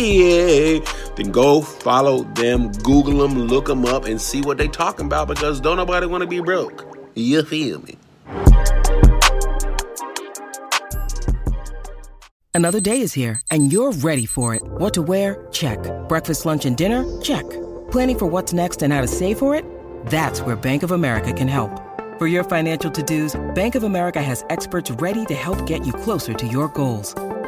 then go follow them, Google them, look them up, and see what they talking about because don't nobody want to be broke. You feel me? Another day is here, and you're ready for it. What to wear? Check. Breakfast, lunch, and dinner? Check. Planning for what's next and how to save for it? That's where Bank of America can help. For your financial to-dos, Bank of America has experts ready to help get you closer to your goals.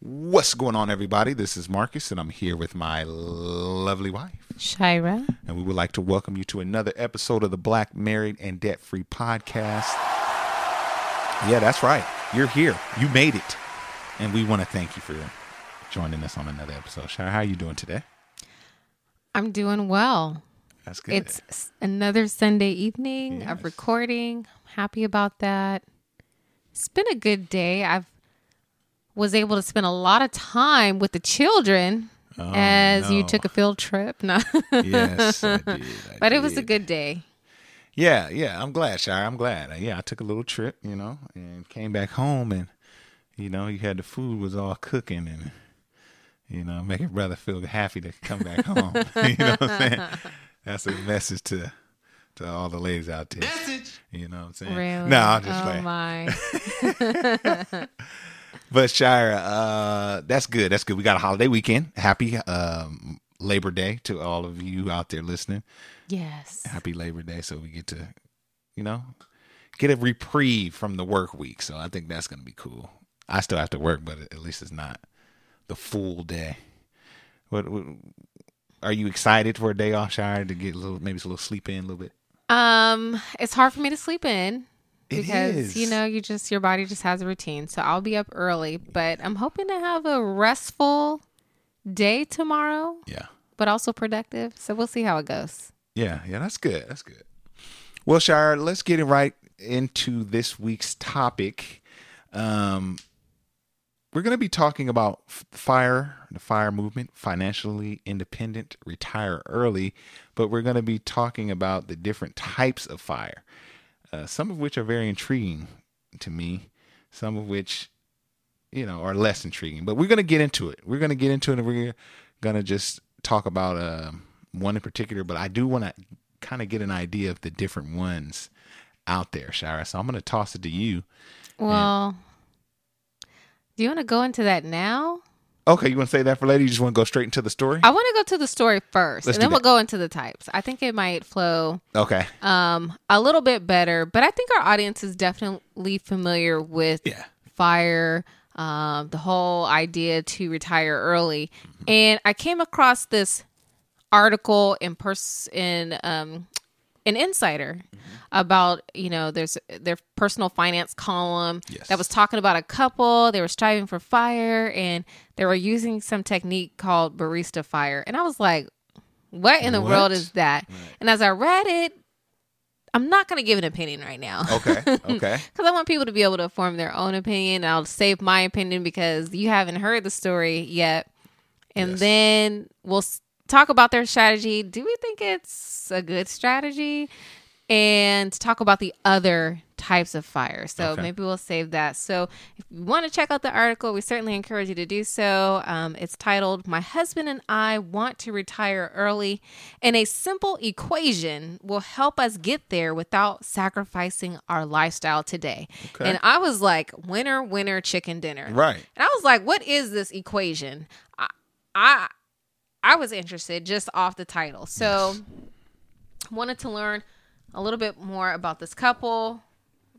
What's going on, everybody? This is Marcus, and I'm here with my lovely wife, Shira. And we would like to welcome you to another episode of the Black Married and Debt Free podcast. Yeah, that's right. You're here. You made it. And we want to thank you for joining us on another episode. Shira, how are you doing today? I'm doing well. That's good. It's another Sunday evening yes. of recording. I'm happy about that. It's been a good day. I've was able to spend a lot of time with the children oh, as no. you took a field trip. No. yes, I did. I but did. it was a good day. Yeah, yeah. I'm glad, Shire. I'm glad. Uh, yeah, I took a little trip, you know, and came back home and you know, you had the food was all cooking and you know, make your brother feel happy to come back home. you know what I'm saying? That's a message to to all the ladies out there. Message. You know what I'm saying? Really? No, I'm just oh playing. my. but Shira, uh, that's good. That's good. We got a holiday weekend. Happy um, Labor Day to all of you out there listening. Yes. Happy Labor Day. So we get to, you know, get a reprieve from the work week. So I think that's going to be cool. I still have to work, but at least it's not the full day. What, what are you excited for a day off, Shire, to get a little maybe a little sleep in a little bit? Um, it's hard for me to sleep in because you know you just your body just has a routine. So I'll be up early, but I'm hoping to have a restful day tomorrow. Yeah, but also productive. So we'll see how it goes. Yeah, yeah, that's good. That's good. Well, Shire, let's get it right into this week's topic. Um, we're going to be talking about fire, the fire movement, financially independent, retire early, but we're going to be talking about the different types of fire, uh, some of which are very intriguing to me, some of which, you know, are less intriguing. But we're going to get into it. We're going to get into it, and we're going to just talk about uh, one in particular. But I do want to kind of get an idea of the different ones out there, Shira. So I'm going to toss it to you. Well. And- do you want to go into that now? Okay, you want to say that for later? You just want to go straight into the story? I want to go to the story 1st and then we'll go into the types. I think it might flow okay um a little bit better, but I think our audience is definitely familiar with yeah. fire, um, the whole idea to retire early. Mm-hmm. And I came across this article in person in um an insider mm-hmm. about you know there's their personal finance column yes. that was talking about a couple they were striving for fire and they were using some technique called barista fire and i was like what in the what? world is that right. and as i read it i'm not going to give an opinion right now okay okay because i want people to be able to form their own opinion i'll save my opinion because you haven't heard the story yet and yes. then we'll talk about their strategy. Do we think it's a good strategy? and talk about the other types of fire. So Okay. maybe we'll save that. So if you want to check out the article, we certainly encourage you to do so. Um, it's titled "My Husband and I Want to Retire Early," and a simple equation will help us get there without sacrificing our lifestyle today. Okay. And I was like, "Winner, winner, chicken dinner." Right. And I was like, "What is this equation?" I, I, I was interested just off the title. So, wanted to learn a little bit more about this couple,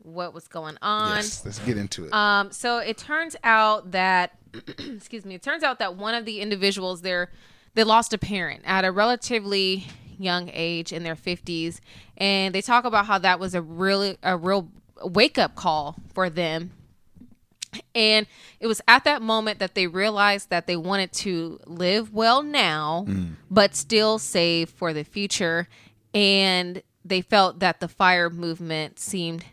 what was going on. Yes. Let's get into it. Um, so it turns out that, excuse me, it turns out that one of the individuals there, they lost a parent at a relatively young age in their 50s, and they talk about how that was a really a real wake up call for them. And it was at that moment that they realized that they wanted to live well now, mm. but still save for the future. And they felt that the fire movement seemed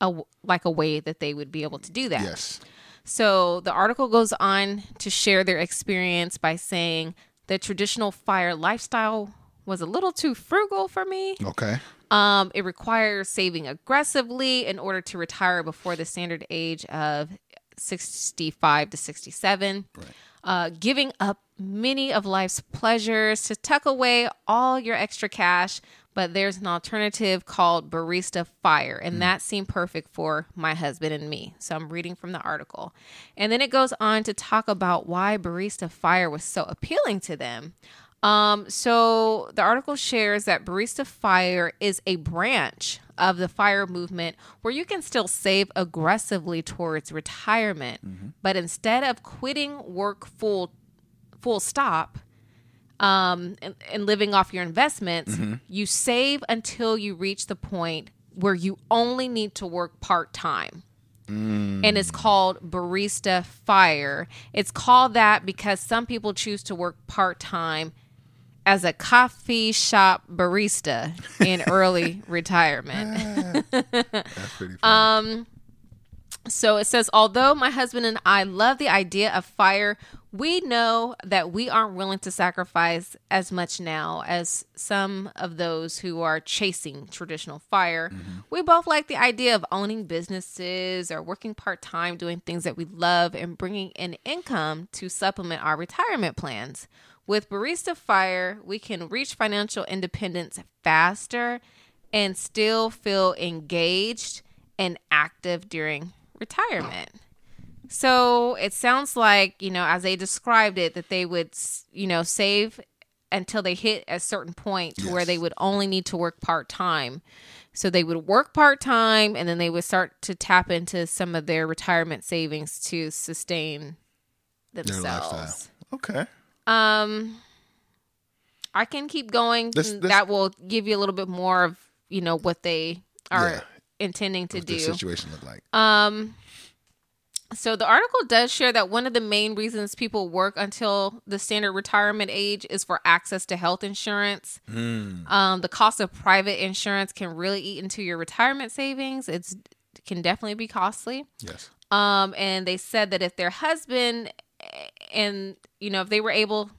a, like a way that they would be able to do that. yes. So the article goes on to share their experience by saying the traditional fire lifestyle was a little too frugal for me. Okay. Um, it requires saving aggressively in order to retire before the standard age of 65 to 67. Uh, giving up many of life's pleasures to tuck away all your extra cash. But there's an alternative called Barista Fire, and that seemed perfect for my husband and me. So I'm reading from the article. And then it goes on to talk about why Barista Fire was so appealing to them. Um, so the article shares that Barista Fire is a branch of the fire movement where you can still save aggressively towards retirement, but instead of quitting work full full stop um, and, and living off your investments, you save until you reach the point where you only need to work part time and it's called barista fire. It's called that because some people choose to work part time as a coffee shop barista in early retirement. Ah, that's pretty funny. Um, so it says, although my husband and I love the idea of fire, we know that we aren't willing to sacrifice as much now as some of those who are chasing traditional fire. Mm-hmm. We both like the idea of owning businesses or working part time, doing things that we love, and bringing in income to supplement our retirement plans. With Barista Fire, we can reach financial independence faster and still feel engaged and active during retirement. So it sounds like, you know, as they described it, that they would, you know, save until they hit a certain point to where they would only need to work part time. So they would work part time and then they would start to tap into some of their retirement savings to sustain themselves. Okay. Um, I can keep going. This- this- that will give you a little bit more of you know what they are Yeah. intending to do. the situation look like? Um, so the article does share that one of the main reasons people work until the standard retirement age is for access to health insurance. Um, the cost of private insurance can really eat into your retirement savings. It's can definitely be costly. yes. Um, and they said that if their husband and you know if they were able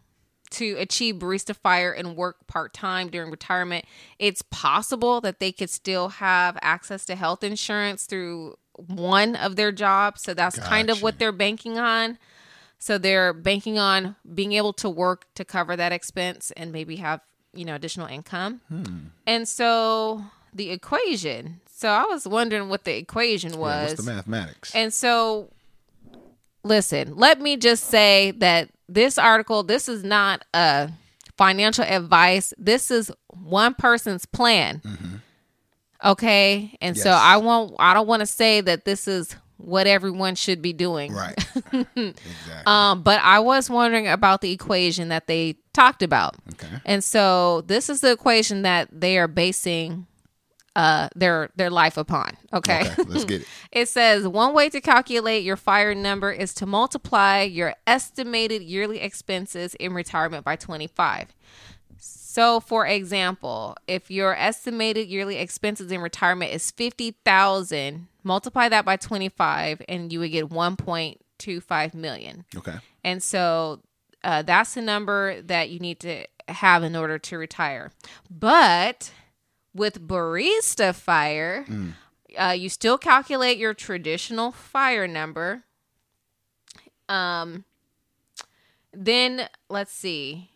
to achieve barista fire and work part time during retirement, it's possible that they could still have access to health insurance through one of their jobs. So that's kind of what they're banking on. So they're banking on being able to work to cover that expense and maybe have, you know, additional income. Hmm. And so the equation. So I was wondering what the equation Yeah, was. what's the mathematics? And so, listen, let me just say that this article, this is not a financial advice. This is one person's plan. Okay. And so I won't, I don't want to say that this is what everyone should be doing. right. exactly. Um, but I was wondering about the equation that they talked about. okay. And so this is the equation that they are basing uh their their life upon. Okay. Okay. Let's get it. It says one way to calculate your fire number is to multiply your estimated yearly expenses in retirement by 25. So, for example, if your estimated yearly expenses in retirement is 50,000, multiply that by 25 and you would get 1.25 million. Okay. And so uh, that's the number that you need to have in order to retire. But With Barista Fire, uh, you still calculate your traditional fire number. Um, then let's see.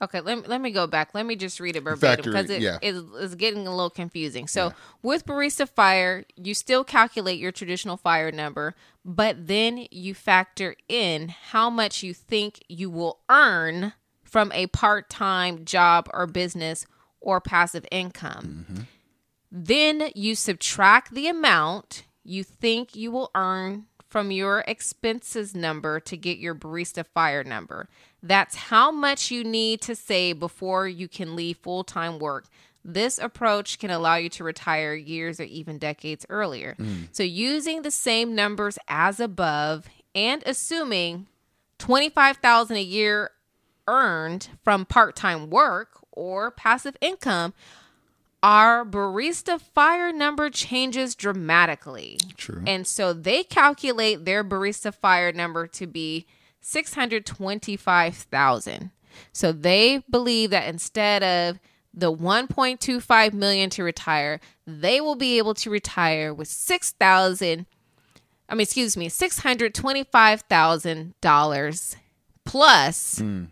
Okay, let me, let me go back. Let me just read it verbatim because it, it yeah. is is getting a little confusing. So, with Barista Fire, you still calculate your traditional fire number, but then you factor in how much you think you will earn from a part time job or business or passive income. Mm-hmm. Then you subtract the amount you think you will earn from your expenses number to get your barista fire number. That's how much you need to save before you can leave full time work. This approach can allow you to retire years or even decades earlier. Mm. So, using the same numbers as above and assuming 25,000 a year earned from part-time work or passive income, our barista fire number changes dramatically. True. And so they calculate their barista fire number to be 625,000. So they believe that instead of the 1.25 million to retire, they will be able to retire with 6,000 I mean, excuse me, $625,000 plus hmm.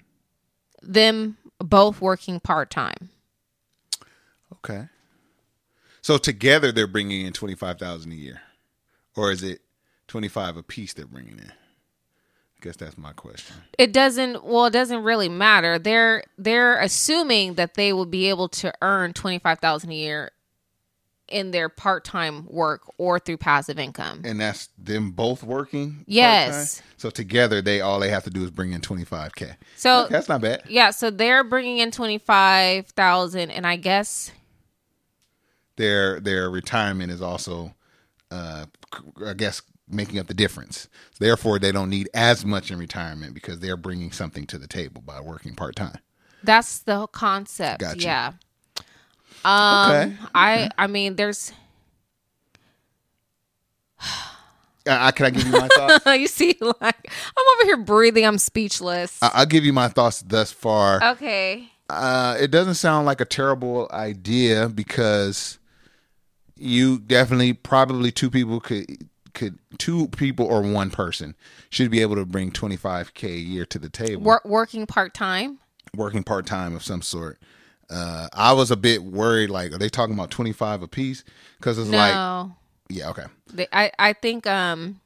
them both working part-time. Okay. So together they're bringing in twenty five thousand a year, or is it twenty five a piece they're bringing in? I guess that's my question. it doesn't well it doesn't really matter they're they're assuming that they will be able to earn 25000 a year in their part-time work or through passive income And that's them both working. Yes. part-time? So together they all they have to do is bring in twenty five k. so Okay, that's not bad. yeah so they're bringing in 25000 and i guess Their their retirement is also, uh, I guess, making up the difference. Therefore, they don't need as much in retirement because they're bringing something to the table by working part time. that's the concept Gotcha. yeah um Okay. i i mean there's I, can I give you my thoughts? you see like i'm over here breathing. I'm speechless. I- I'll give you my thoughts thus far. okay. Uh, it doesn't sound like a terrible idea because you definitely probably two people could could two people or one person should be able to bring 25k a year to the table. Wor- working part-time? Working part-time of some sort uh, i was a bit worried like are they talking about 25 a piece because it's like yeah okay They, I I think um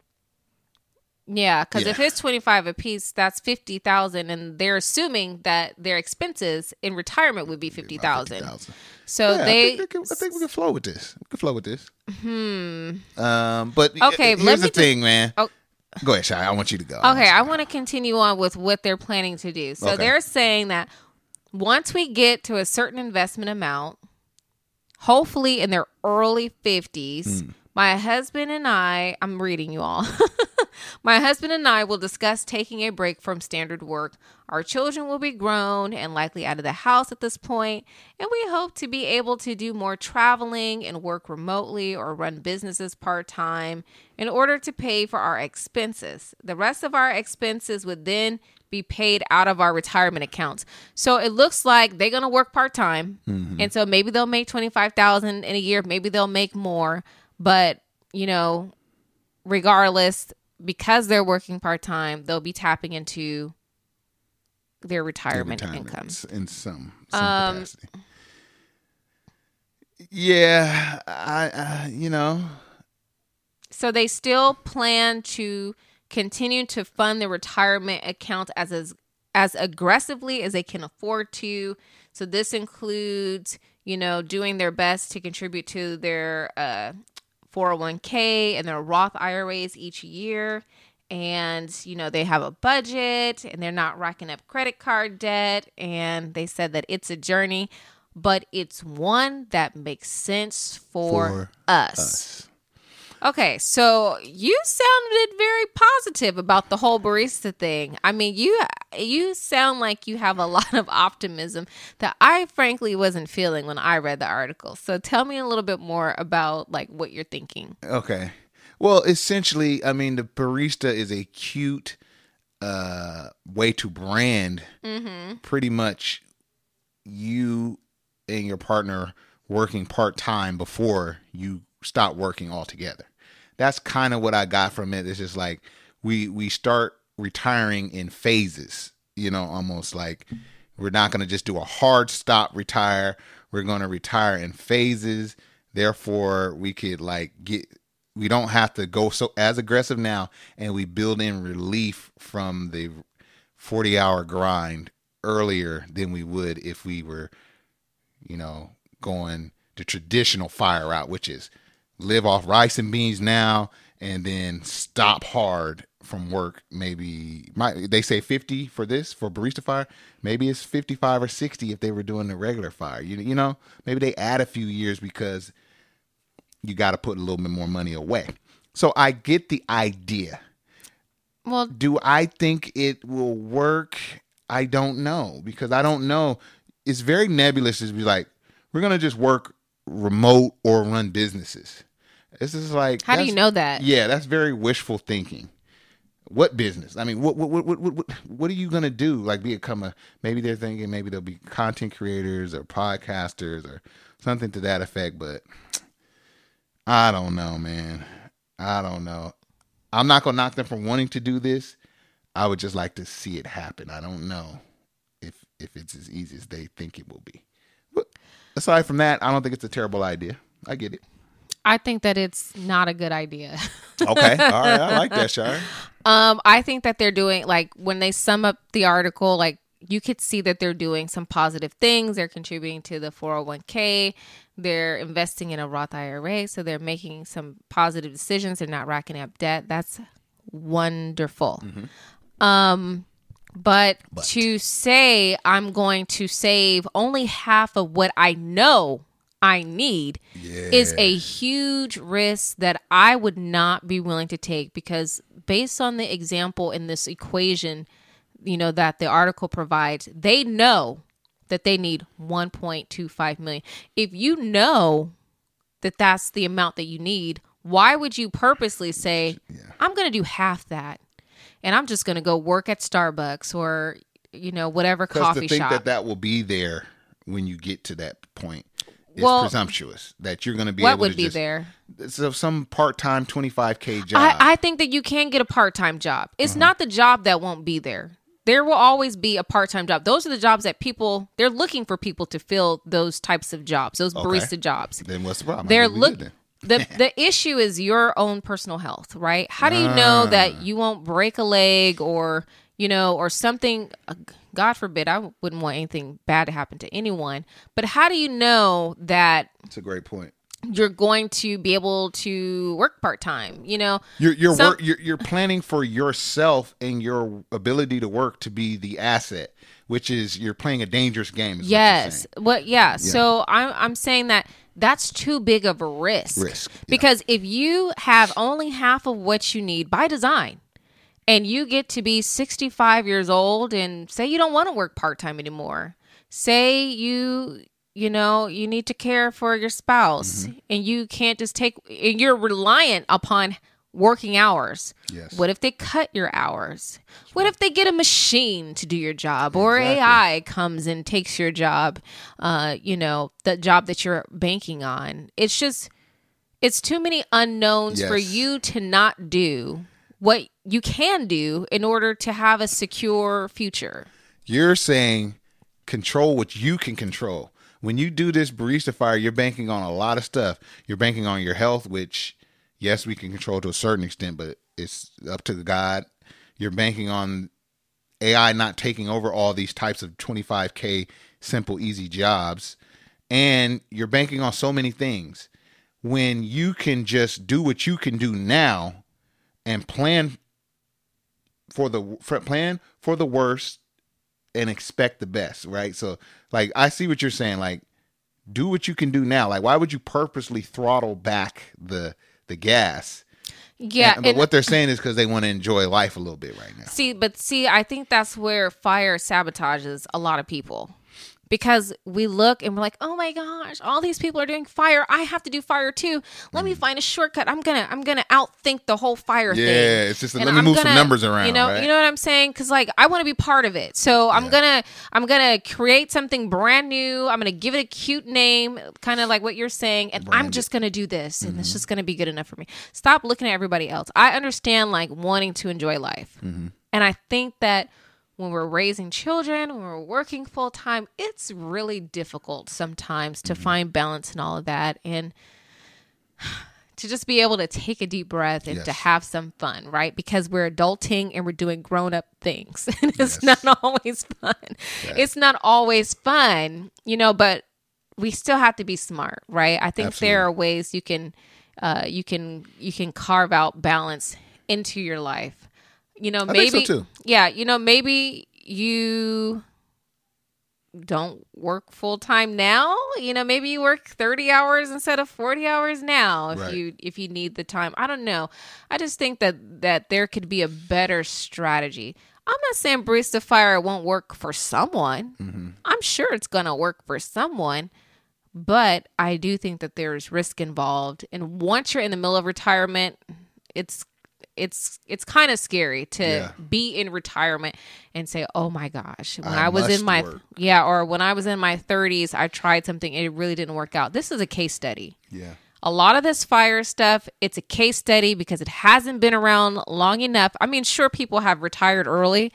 yeah, because if it's twenty five a piece, that's fifty thousand, and they're assuming that their expenses in retirement would be fifty thousand. 50,000. So Yeah, they I, think they can, I think we can flow with this we can flow with this hmm um but Okay, here's the thing man Oh. go ahead Shai. i want you to go okay. I want to continue on with what they're planning to do. So Okay. they're saying that once we get to a certain investment amount, hopefully in their early 50s, Hmm. my husband and I, I'm reading you all. my husband and I will discuss taking a break from standard work. Our children will be grown and likely out of the house at this point, and we hope to be able to do more traveling and work remotely or run businesses part time in order to pay for our expenses. The rest of our expenses would then be paid out of our retirement accounts. So it looks like they're going to work part time. And so maybe they'll make 25,000 in a year, maybe they'll make more, but you know, regardless because they're working part time, they'll be tapping into their retirement, income. in some, some Um, capacity. Yeah, I, I you know, So they still plan to continue to fund the retirement account as as, as aggressively as they can afford to. So this includes, you know, doing their best to contribute to their uh, 401k and their Roth IRAs each year. And, you know, they have a budget and they're not racking up credit card debt. And they said that it's a journey, but it's one that makes sense for, For us. us. Okay, so you sounded very positive about the whole barista thing. I mean, you you sound like you have a lot of optimism that I frankly wasn't feeling when I read the article. So tell me a little bit more about like what you're thinking. Okay. Well, essentially, I mean, the barista is a cute uh, way to brand pretty much you and your partner working part time before you stop working altogether. That's kind of what I got from it. It's just like we we start retiring in phases, you know, almost like we're not going to just do a hard stop retire. We're going to retire in phases. Therefore, we could like get we don't have to go so as aggressive now and we build in relief from the 40 hour grind earlier than we would if we were you know going the traditional fire route which is live off rice and beans now and then stop hard from work maybe might they say 50 for this for barista fire maybe it's 55 or 60 if they were doing the regular fire you, you know maybe they add a few years because you got to put a little bit more money away so i get the idea Well, do I think it will work? I don't know because I don't know. It's very nebulous to be like, we're gonna just work remote or run businesses. This is like, How do you know that? Yeah, that's very wishful thinking. What business? I mean, what what what what what, what are you gonna do? Like, become a maybe they're thinking maybe they'll be content creators or podcasters or something to that effect. But I don't know, man. I don't know. I'm not gonna knock them for wanting to do this. I would just like to see it happen. I don't know if if it's as easy as they think it will be. But aside from that, I don't think it's a terrible idea. I get it. I think that it's not a good idea. Okay, all right, I like that, Shire. Um, I think that they're doing like when they sum up the article, like you could see that they're doing some positive things. They're contributing to the 401k. They're investing in a Roth IRA, so they're making some positive decisions. They're not racking up debt. That's wonderful. Um, but, to say I'm going to save only half of what I know I need is a huge risk that I would not be willing to take because based on the example in this equation, you know that the article provides, they know that they need 1.25 million. If you know that that's the amount that you need, why would you purposely say, I'm going to do half that and I'm just going to go work at Starbucks or, you know, whatever coffee to think shop? that that will be there when you get to that point is Well, presumptuous. That you're going to be what able would to be just, there? So some part time 25k job. I, I think that you can get a part time job. It's Uh-huh. not the job that won't be there. There will always be a part time job. Those are the jobs that people they're looking for people to fill those types of jobs, those barista jobs. then what's the problem? They're think we look good the the issue is your own personal health, right? How do you know Ah. that you won't break a leg or you know or something? uh, God forbid, I wouldn't want anything bad to happen to anyone. But how do you know that It's a great point. you're going to be able to work part time? You know, You're you're, Some- work, you're you're planning for yourself and your ability to work to be the asset, which is you're playing a dangerous game. Is what Yes. saying. What? Yeah. So I'm I'm saying that that's too big of a risk. Risk, yeah. Because if you have only half of what you need by design, and you get to be 65 years old, and say you don't want to work part time anymore, say you you know you need to care for your spouse, Mm-hmm. and you can't just take, and you're reliant upon working hours. Yes. What if they cut your hours? What if they get a machine to do your job or Exactly. AI comes and takes your job, uh, you know, the job that you're banking on? It's just, it's too many unknowns for you to not do what you can do in order to have a secure future. You're saying control what you can control. When you do this barista fire, you're banking on a lot of stuff. You're banking on your health, which yes, we can control to a certain extent, but it's up to God. You're banking on AI not taking over all these types of 25k simple easy jobs and you're banking on so many things when you can just do what you can do now and plan for the for, plan for the worst and expect the best, right? So like I see what you're saying like do what you can do now. Like why would you purposely throttle back the the gas? Yeah. And- but and- what they're saying is cuz they want to enjoy life a little bit right now. see, but see, I think that's where fire sabotages a lot of people. Because we look and we're like, "Oh my gosh, all these people are doing fire. I have to do fire too. Let me find a shortcut. I'm going to I'm to outthink the whole fire Yeah, thing." Yeah, it's just And let me I'm move some gonna- numbers around, You know, right? you know what I'm saying? Cuz like I want to be part of it. So I'm going to I'm to create something brand new. I'm going to give it a cute name, kind of like what you're saying, and I'm just going to do this and Mm-hmm. it's just going to be good enough for me. Stop looking at everybody else. I understand like wanting to enjoy life. Mm-hmm. And I think that when we're raising children, when we're working full time, it's really difficult sometimes to find balance and all of that. And to just be able to take a deep breath and to have some fun, right? Because we're adulting and we're doing grown up things. And it's Yes. not always fun. It's not always fun, you know, but we still have to be smart, right? I think there are ways you can uh you can you can carve out balance into your life. You know, maybe so, too. yeah, you know, maybe you don't work full time now. You know, maybe you work 30 hours instead of 40 hours now if Right. you if you need the time. I don't know. I just think that that there could be a better strategy. I'm not saying barista fire won't work for someone. Mm-hmm. I'm sure it's going to work for someone, but I do think that there's risk involved. And once you're in the middle of retirement, it's it's it's kind of scary to Yeah. be in retirement and say, "Oh my gosh, when I I, was in my work. yeah, or when I was in my 30s, I tried something and it really didn't work out." This is a case study. Yeah. A lot of this fire stuff, it's a case study because it hasn't been around long enough. I mean, sure people have retired early,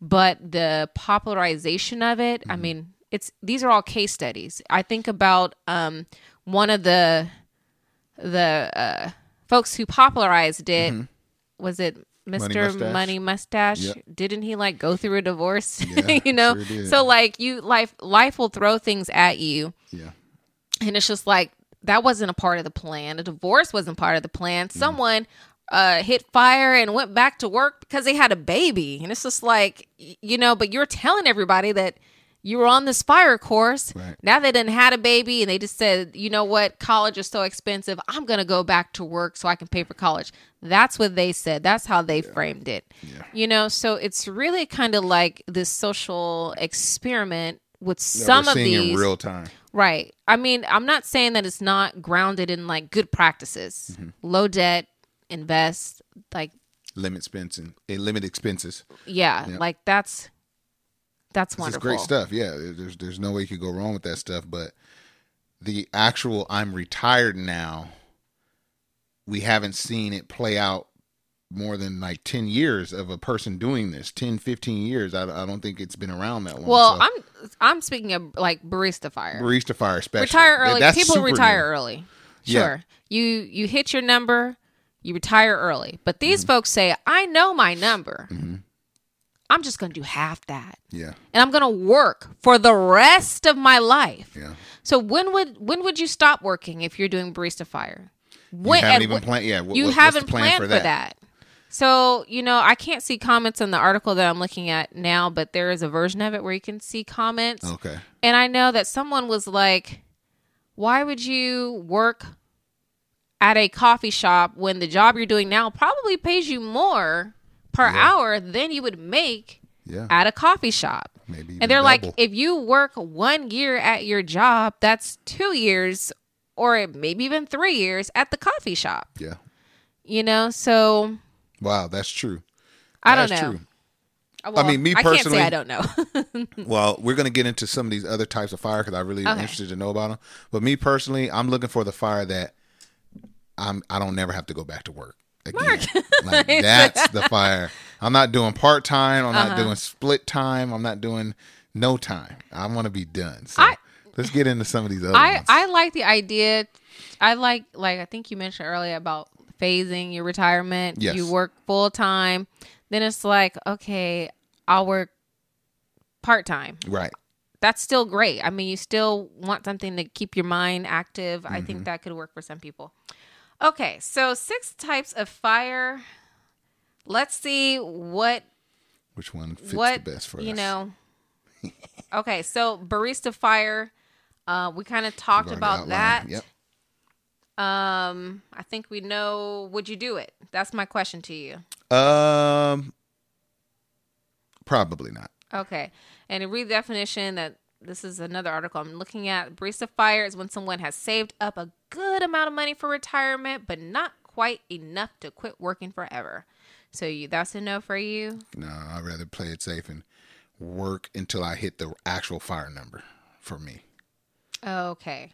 but the popularization of it, I mean, it's these are all case studies. I think about um one of the the uh folks who popularized it was it Mr. Mustache? Money Mustache? Yep. Didn't he like go through a divorce? Yeah, you know? sure so like you life life will throw things at you Yeah. and it's just like that wasn't a part of the plan. A divorce wasn't part of the plan. Someone uh, hit fire and went back to work because they had a baby, and it's just like you know. But you're telling everybody that you were on this fire course. Right. Now they didn't had a baby, and they just said, you know what, college is so expensive. I'm gonna go back to work so I can pay for college. That's what they said. That's how they framed it. You know, so it's really kind of like this social experiment with Yeah, some of these in real time. Right. I mean, I'm not saying that it's not grounded in like good practices. Mm-hmm. Low debt, invest, like Limit spending, eh, Limit expenses. yeah, Yeah. like that's that's wonderful. great stuff. Yeah, there's there's no way you could go wrong with that stuff. But the actual I'm retired now, we haven't seen it play out more than like 10 years of a person doing this 10 15 years i, I don't think it's been around that long Well, So, I'm I'm speaking of like barista fire. barista fire especially retire early. People retire new. early. Yeah. Sure. You you hit your number, you retire early. But these Mm-hmm. folks say, "I know my number. I'm just going to do half that." yeah And I'm going to work for the rest of my life. yeah So when would when would you stop working if you're doing barista fire? When, you haven't even planned yeah what, you what- haven't plan planned for for that, that. So you know, I can't see comments in the article that I'm looking at now, but there is a version of it where you can see comments. okay And I know that someone was like, "Why would you work at a coffee shop when the job you're doing now probably pays you more per hour than you would make yeah at a coffee shop?" maybe And they're like, if you work one year at your job, that's two years or maybe even three years at the coffee shop. yeah You know, so wow that's true I don't know. true. Well, mean, me I can't personally- say I don't know. Well, we're going to get into some of these other types of fire because I really am Okay. interested to know about them. But me personally, I'm looking for the fire that I'm. I don't never have to go back to work again. like that's the fire. I'm not doing part time. I'm Uh-huh. not doing split time. I'm not doing no time. I want to be done. So I- let's get into some of these other I ones. I like the idea. I like like I think you mentioned earlier about phasing your retirement. Yes. You work full time, then it's like okay, I'll work part time. right. That's still great. I mean, you still want something to keep your mind active. I Mm-hmm. think that could work for some people. Okay, so six types of fire. Let's see what Which one fits what the best for you us? know. okay, so barista fire. Uh, we kind of talked about that. Yep. Um, I think we know. Would you do it? That's my question to you. Um. Probably not. Okay, and a redefinition that this is another article I'm looking at. Barista fire is when someone has saved up a good amount of money for retirement, but not quite enough to quit working forever. So you, that's a no for you. No, I'd rather play it safe and work until I hit the actual fire number for me. Okay.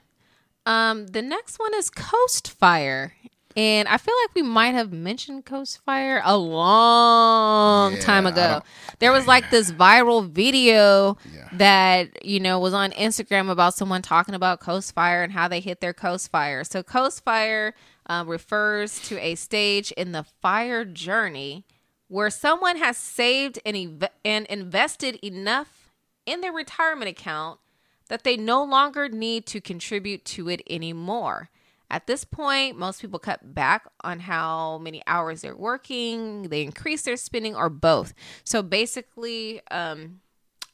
Um, the next one is Coast Fire. And I feel like we might have mentioned Coast Fire a long Yeah, time ago. There was like this viral video Yeah. that, you know, was on Instagram about someone talking about Coast Fire and how they hit their Coast Fire. So, Coast Fire uh, refers to a stage in the fire journey where someone has saved and, ev- and invested enough in their retirement account that they no longer need to contribute to it anymore. At this point, most people cut back on how many hours they're working, they increase their spending, or both. So basically, um,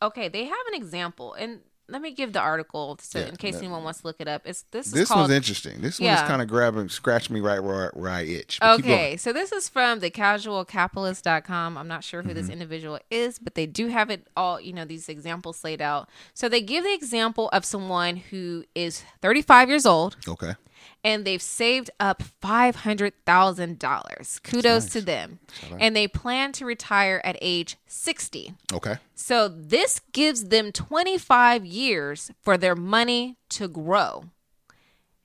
okay, they have an example, and let me give the article so Yeah, in case that- anyone wants to look it up. It's this is This called one's interesting. This Yeah. one's kind of grabbing, scratching me right where, where I itch. But Okay, so this is from the casualcapitalist.com. I'm not sure who Mm-hmm. this individual is, but they do have it all, you know, these examples laid out. So they give the example of someone who is 35 years old Okay. And they've saved up $500,000. Kudos to them. And they plan to retire at age 60. Okay. So this gives them 25 years for their money to grow.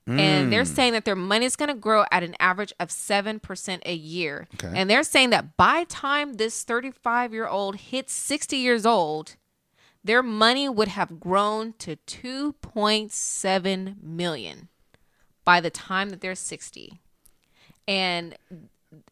And they're mm. saying that their money is going to grow at an average of 7% a year. Okay. And they're saying that by time this 35 year old hits 60 years old, their money would have grown to 2.7 million by the time that they're 60. And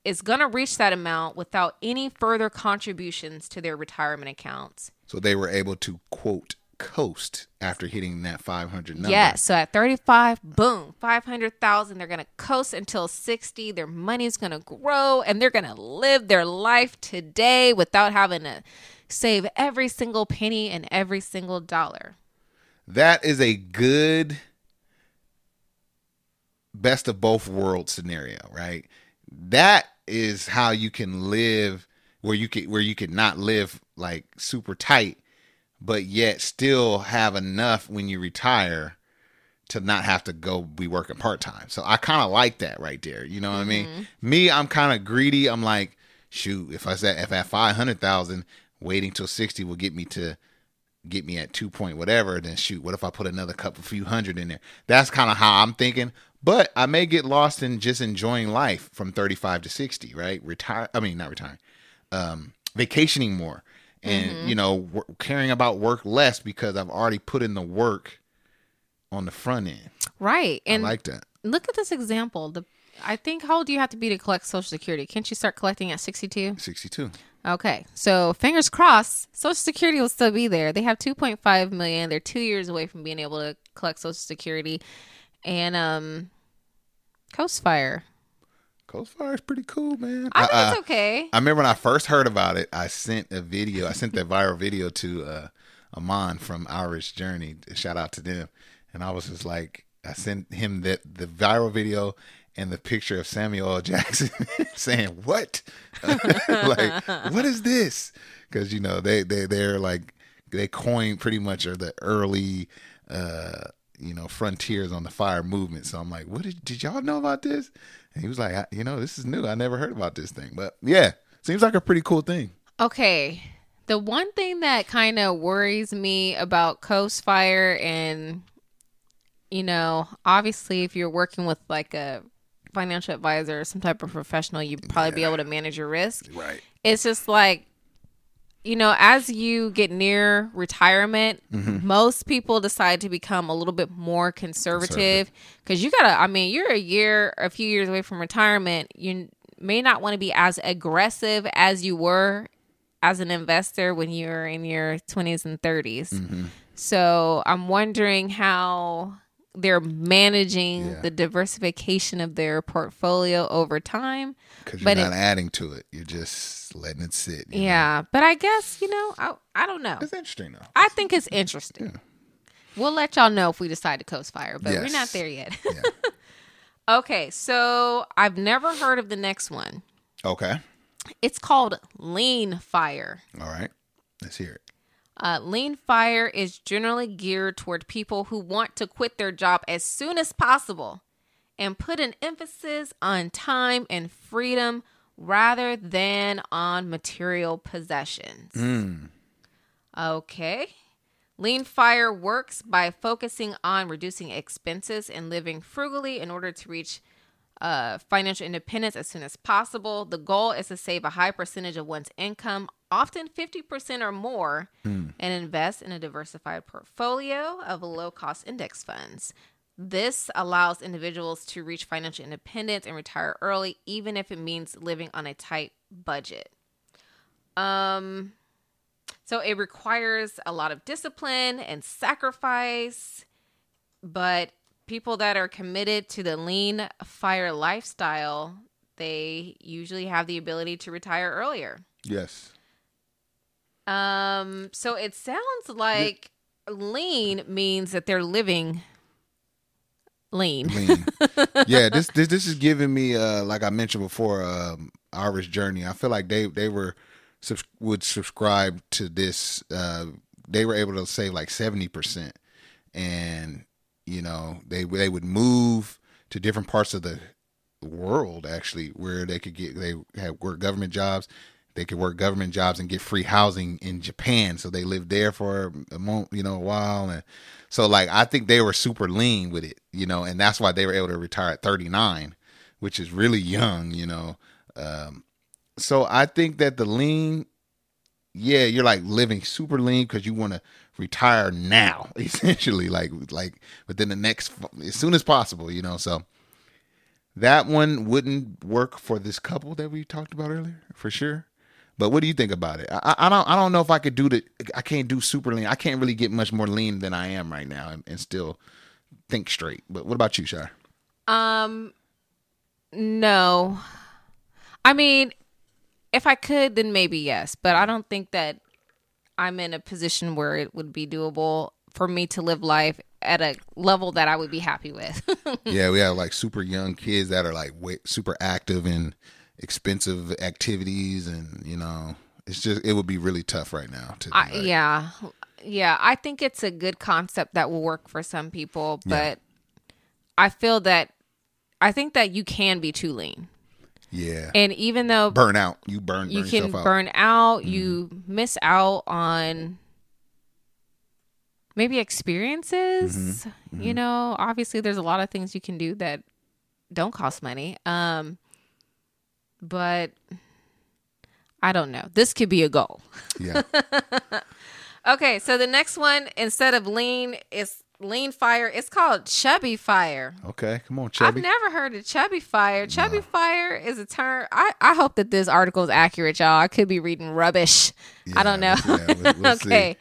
it's going to reach that amount without any further contributions to their retirement accounts. So they were able to quote coast after hitting that 500 number. Yes. So at 35, boom, 500,000. They're going to coast until 60. Their money's going to grow and they're going to live their life today without having to save every single penny and every single dollar. That is a good best of both worlds scenario, right? That is how you can live where you could where you could not live like super tight, but yet still have enough when you retire to not have to go be working part time. So I kind of like that right there. You know what I mean? Mm-hmm. Me, I'm kind of greedy. I'm like, shoot, if I said if at five hundred thousand, waiting till sixty will get me to get me at two point whatever, then shoot, what if I put another couple few hundred in there? That's kind of how I'm thinking. But I may get lost in just enjoying life from 35 to 60, right? Retire, I mean, not retiring, um, vacationing more and, you know, wor- caring about work less because I've already put in the work on the front end. Right. And I like that. look at this example. The I think how old do you have to be to collect Social Security? Can't you start collecting at 62? 62. Okay, so fingers crossed, Social Security will still be there. They have 2.5 million. They're two years away from being able to collect Social Security, and um, Coast Fire. Coast Fire is pretty cool, man. I think Uh, it's okay. I remember when I first heard about it, I sent a video. I sent that viral video to uh, Amon from Our Rich Journey. Shout out to them. And I was just like, I sent him that the viral video and the picture of Samuel L. Jackson saying, "What? like, what is this?" Because you know they they they're like they coined pretty much are the early. uh you know, frontiers on the fire movement. So I'm like, what did, did y'all know about this? And he was like, I, you know, this is new. I never heard about this thing. But yeah, seems like a pretty cool thing. Okay, the one thing that kind of worries me about Coast Fire, and you know, obviously, if you're working with like a financial advisor or some type of professional, you'd probably be able to manage your risk. Right. it's just like you know as you get near retirement Mm-hmm. most people decide to become a little bit more conservative because you gotta i mean you're a year a few years away from retirement you may not want to be as aggressive as you were as an investor when you were in your 20s and 30s Mm-hmm. so i'm wondering how they're managing Yeah. the diversification of their portfolio over time Because you're But not it- adding to it. You're just letting it sit. you know? yeah, but I guess you know, I I don't know. It's interesting though. I think it's interesting. We'll let y'all know if we decide to coast fire, but we're not there yet. Yeah. okay, so I've never heard of the next one. okay. It's called lean fire. All right. Let's hear it. Uh, lean fire is generally geared toward people who want to quit their job as soon as possible and put an emphasis on time and freedom rather than on material possessions. Okay. Lean Fire works by focusing on reducing expenses and living frugally in order to reach uh, financial independence as soon as possible. The goal is to save a high percentage of one's income, often 50% or more, and invest in a diversified portfolio of low cost index funds. This allows individuals to reach financial independence and retire early, even if it means living on a tight budget. Um, so it requires a lot of discipline and sacrifice, but people that are committed to the lean fire lifestyle, they usually have the ability to retire earlier. Yes. Um, so it sounds like lean means that they're living lean. Lean. yeah, this this this is giving me uh like I mentioned before, um Our Rich Journey. I feel like they they were subs- would subscribe to this uh they were able to save like 70% and you know, they they would move to different parts of the world actually where they could get they had work government jobs. They could work government jobs and get free housing in Japan. So they lived there for a moment you know a while. And so like I think they were super lean with it you know and that's why they were able to retire at 39 which is really young you know. Um so I think that the lean yeah you're like living super lean because you want to retire now essentially like like within the next as soon as possible you know so that one wouldn't work for this couple that we talked about earlier for sure. But what do you think about it? I, I don't i don't know if i could do the i can't do super lean. I can't really get much more lean than i am right now and, and still think straight. But what about you shar Um, no. I mean, if I could, then maybe yes, but I don't think that I'm in a position where it would be doable for me to live life at a level that I would be happy with. yeah we have like super young kids that are like way, super active in expensive activities and you know it's just it would be really tough right now to I, yeah. Yeah, I think it's a good concept that will work for some people, but I feel that I think that you can be too lean. Yeah. And even though burn out. You burn, you can out. burn out mm-hmm. you miss out on maybe experiences mm-hmm. you mm-hmm. know? Obviously there's a lot of things you can do that don't cost money um but i don't know. This could be a goal. Yeah. Okay so the next one instead of lean is lean fire it's called chubby fire okay come on chubby I've never heard of chubby fire. Chubby fire is a term. I, I hope that this article is accurate, y'all. I could be reading rubbish. I don't know. Yeah, we'll- we'll see. okay.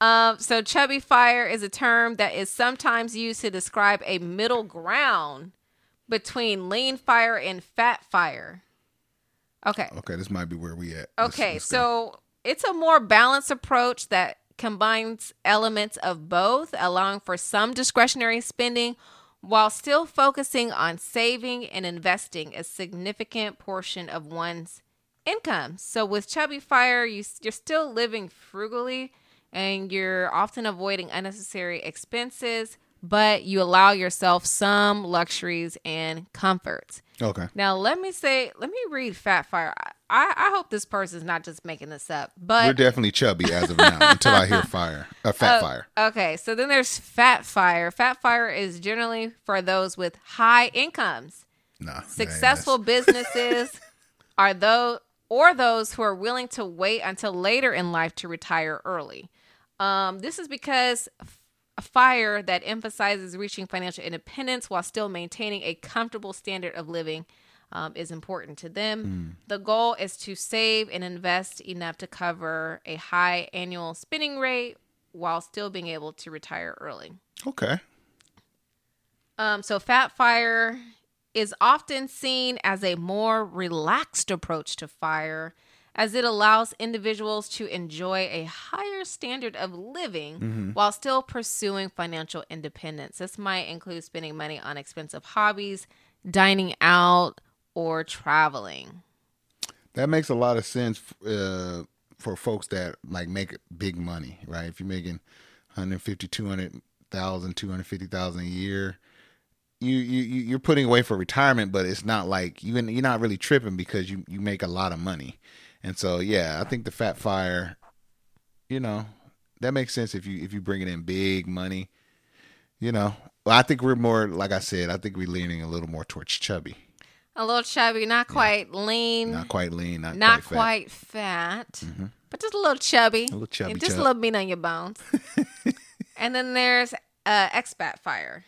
Um, so chubby fire is a term that is sometimes used to describe a middle ground between lean fire and fat fire. Okay. okay this might be where we at Let's- Okay, let's so it's a more balanced approach that combines elements of both, allowing for some discretionary spending while still focusing on saving and investing a significant portion of one's income. So with Chubby Fire, you, you're still living frugally and you're often avoiding unnecessary expenses, but you allow yourself some luxuries and comforts. Okay Now let me say, let me read Fat Fire. I, I hope this person's not just making this up, but We're definitely chubby as of now until I hear fire. Uh, fat Oh, fire. Okay, so then there's Fat Fire. Fat Fire is generally for those with high incomes. Nah. Successful us. businesses are those or those who are willing to wait until later in life to retire early. Um, this is because a fire that emphasizes reaching financial independence while still maintaining a comfortable standard of living um, is important to them. The goal is to save and invest enough to cover a high annual spending rate while still being able to retire early. Okay. Um, so fat fire is often seen as a more relaxed approach to fire as it allows individuals to enjoy a higher standard of living while still pursuing financial independence. This might include spending money on expensive hobbies, dining out, or traveling. That makes a lot of sense uh, for folks that like make big money, right? If you're making 150, 200,000, 250,000 a year, you you you- you're putting away for retirement, but it's not like you you're not really tripping because you you make a lot of money, and so yeah, I think the Fat Fire, you know, that makes sense if you if you bring it in big money, you know. Well, I think we're more like I said. I think we're leaning a little more towards chubby, A little chubby, not quite lean, not quite lean, not, not quite, fat. fat, Mm-hmm. but just a little chubby. A little chubby And just chub. a little meat on your bones. and then there's uh, expat fire.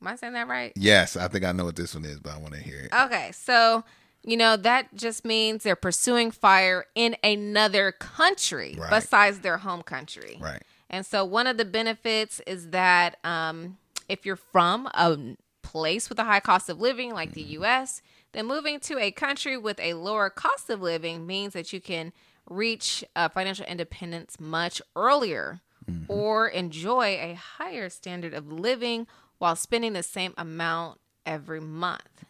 Am I saying that right? Yes, I think I know what this one is, but I want to hear it. Okay, so you know that just means they're pursuing fire in another country Right. besides their home country. Right. And so one of the benefits is that um, if you're from a place with a high cost of living like the U.S., then moving to a country with a lower cost of living means that you can reach uh, financial independence much earlier or enjoy a higher standard of living while spending the same amount every month.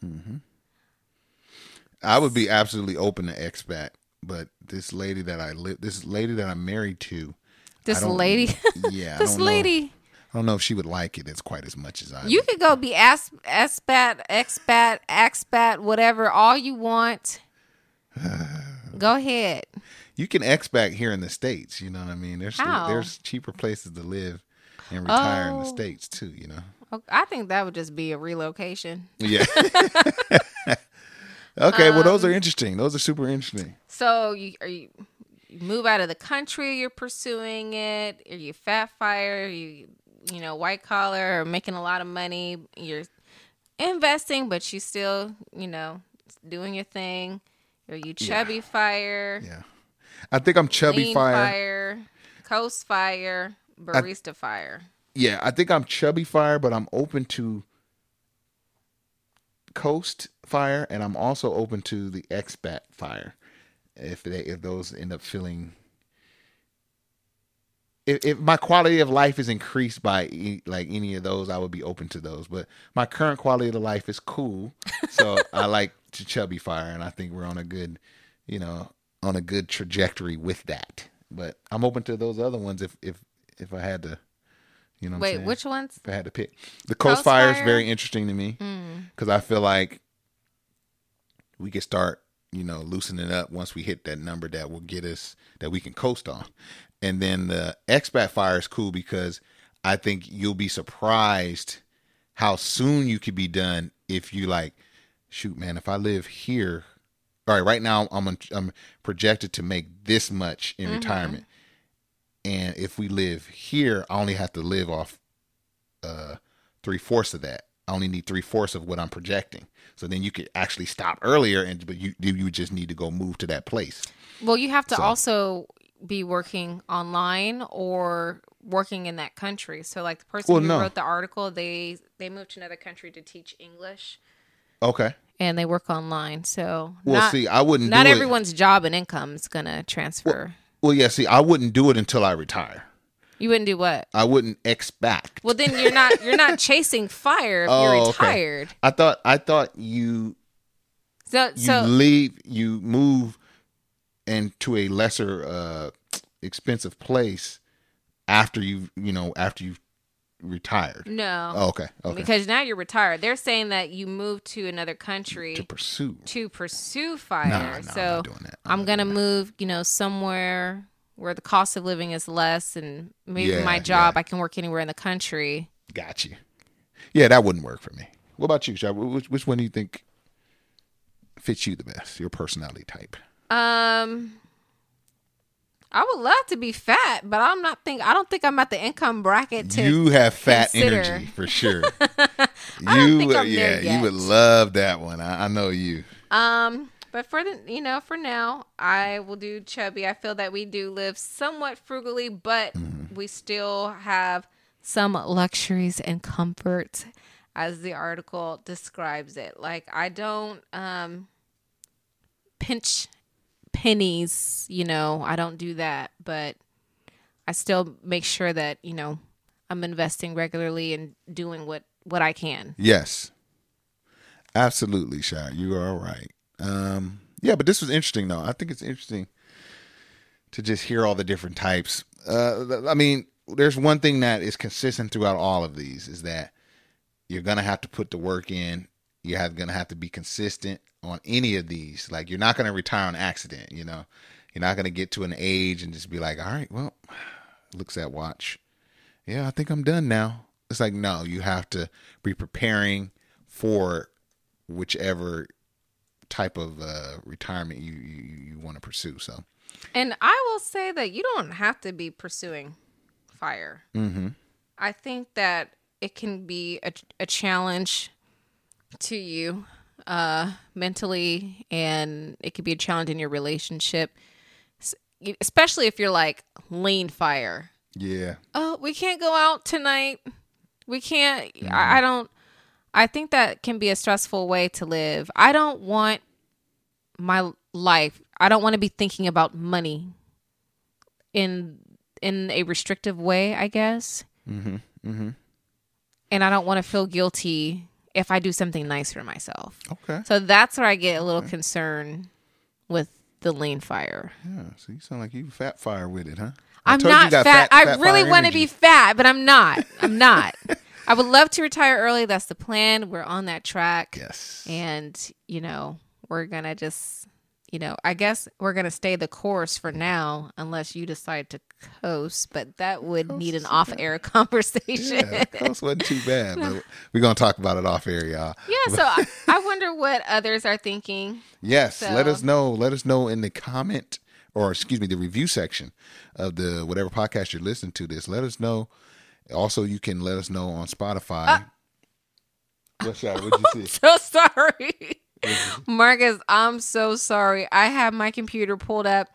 I would be absolutely open to expat, but this lady that I live, this lady that I'm married to, This lady, yeah, this don't know- lady, I don't know if she would like it as quite as much as I. you do. could go be as, expat, expat, expat, whatever, all you want. go ahead. You can expat here in the states. You know what I mean? There's How? there's cheaper places to live and retire in the Oh. states too. You know? Oh, I think that would just be a relocation. Yeah. okay. well, those are Um, interesting. Those are super interesting. So you are you, you move out of the country, you're pursuing it. Are you fat fire? Are you you know white collar or making a lot of money? You're investing, but you still you know doing your thing. Are you chubby fire? Yeah. I think I'm chubby fire. fire, coast fire, barista fire. Yeah, I think I'm chubby fire, but I'm open to coast fire, and I'm also open to the expat fire. If they if those end up feeling, if, if my quality of life is increased by e- like any of those, I would be open to those. But my current quality of life is cool, so I like to chubby fire, and I think we're on a good, you know, on a good trajectory with that. But I'm open to those other ones if if if I had to. You know Wait, which ones? if I had to pick. The Coast, Coast Fire is very interesting to me Mm. because I feel like we could start, you know, loosening up once we hit that number that will get us that we can coast on. And then the Expat Fire is cool because I think you'll be surprised how soon you could be done if you like, shoot, man, if I live here, all right, right now I'm I'm projected to make this much in retirement, and if we live here, I only have to live off uh three fourths of that. I only need three fourths of what I'm projecting. So then you could actually stop earlier, and but you you just need to go move to that place. Well, you have to So- also be working online or working in that country. So, like the person Well, who no. wrote the article, they they moved to another country to teach English, Okay. and they work online. So, Well, not, see, I wouldn't. not everyone's job and income is gonna transfer. It. Well, yeah. See, I wouldn't do it until I retire. You wouldn't do what? I wouldn't expect. Well, then you're not you're not chasing fire if Oh, you're okay. retired. I thought I thought you So, you so leave you move into a lesser uh expensive place after you you know after you've retired. no, Oh, okay. Okay. because now you're retired. They're saying that you move to another country to pursue. to pursue fire. Nah, nah, so not doing that. I'm I'm, gonna move, you know, somewhere where the cost of living is less, and maybe Yeah, my job yeah. I can work anywhere in the country. Got you. Yeah, that wouldn't work for me. What about you, Shai? Which, which one do you think fits you the best? Your personality type. Um, I would love to be fat, but I'm not think I don't think I'm at the income bracket to. you have fat consider. energy for sure. you, yeah, you would love that one. I, I know you. Um, but for the you know for now, I will do chubby. I feel that we do live somewhat frugally, but Mm-hmm. we still have some luxuries and comforts, as the article describes it. Like I don't um pinch pennies, you know, I don't do that, but I still make sure that you know I'm investing regularly and doing what what I can. Yes, absolutely, Shy. You are right. Um, yeah, but this was interesting though. I think it's interesting to just hear all the different types. Uh, I mean, there's one thing that is consistent throughout all of these is that you're gonna have to put the work in. You're have, gonna have to be consistent on any of these. Like you're not gonna retire on accident. You know, you're not gonna get to an age and just be like, all right, well, looks at watch. Yeah, I think I'm done now. It's like no, you have to be preparing for whichever type of uh, retirement you you, you want to pursue. So, And I will say that you don't have to be pursuing fire. mm-hmm. I think that it can be a, a challenge to you uh, mentally, and it could be a challenge in your relationship, especially if you're like lean fire. yeah, Oh, we can't go out tonight. We can't. I, I don't. I think that can be a stressful way to live. I don't want my life. I don't want to be thinking about money in in a restrictive way. I guess. mm-hmm. Mm-hmm. and I don't want to feel guilty if I do something nice for myself. Okay. So that's where I get a little concerned with the lean fire. Yeah. So you sound like you fat fire with it, huh? I'm told you not fat. fat- I fat really want to be fat, but I'm not. I'm not. I would love to retire early. That's the plan. We're on that track. Yes. And, you know, we're going to just, you know, I guess we're going to stay the course for now unless you decide to coast, but that would need an off air conversation. yeah, coast wasn't too bad, but we're gonna talk about it off air, y'all. Yeah, so I, I wonder what others are thinking. Yes, let us know. Let us know in the comment or excuse me, the review section of the whatever podcast you're listening to this. Let us know. Also, you can let us know on Spotify. Ah. What's that? What'd you see? So sorry. Marcus, I'm so sorry. I have my computer pulled up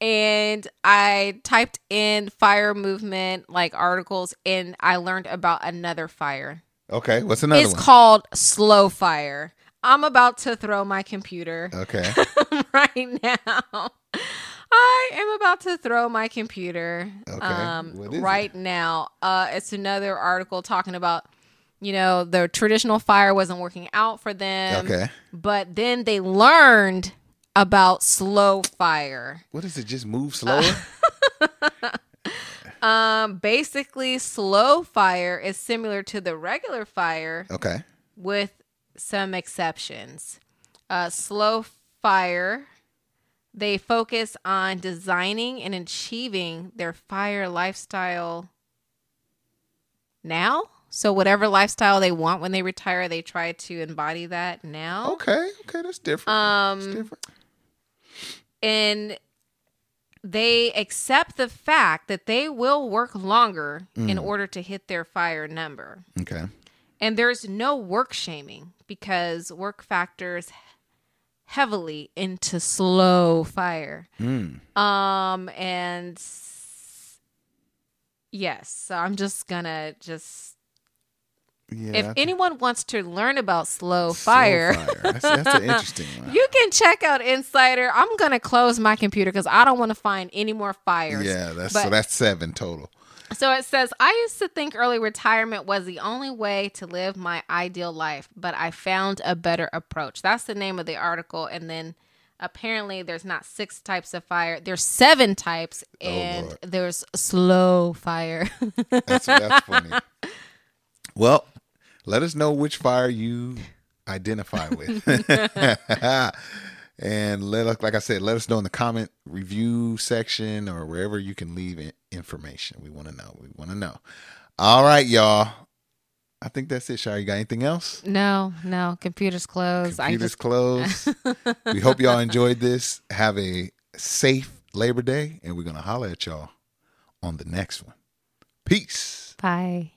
and I typed in fire movement like articles and I learned about another fire. Okay, what's another it's one? called slow fire. I'm about to throw my computer okay, right now. I am about to throw my computer Okay. um, is it? right now. Uh, it's another article talking about, you know, the traditional fire wasn't working out for them. Okay. But then they learned about slow fire. what is it? Just move slower. Um, basically, slow fire is similar to the regular fire okay, with some exceptions. Uh, slow fire, they focus on designing and achieving their fire lifestyle now. So, whatever lifestyle they want when they retire, they try to embody that now. okay, okay. That's different. Um, that's different. and they accept the fact that they will work longer in order to hit their fire number. Okay, And there's no work shaming because work factors heavily into slow fire. Um and yes, so I'm just gonna just yeah. if anyone wants to learn about slow Slow fire, That's, that's an interesting one. you can check out Insider. I'm gonna close my computer because I don't want to find any more fires. yeah, that's But- so that's seven total. So it says, I used to think early retirement was the only way to live my ideal life, but I found a better approach. That's the name of the article. And then apparently there's not six types of fire, there's seven types, oh, and Lord. there's slow fire. That's that's funny. Well, let us know which fire you identify with. and let us, like I said, let us know in the comment review section or wherever you can leave in- information. We want to know. We want to know. All right, y'all. I think that's it, Shire. You got anything else? no, no, computer's closed. I Computers just closed. we hope y'all enjoyed this. Have a safe Labor Day, and we're gonna holler at y'all on the next one. Peace. bye.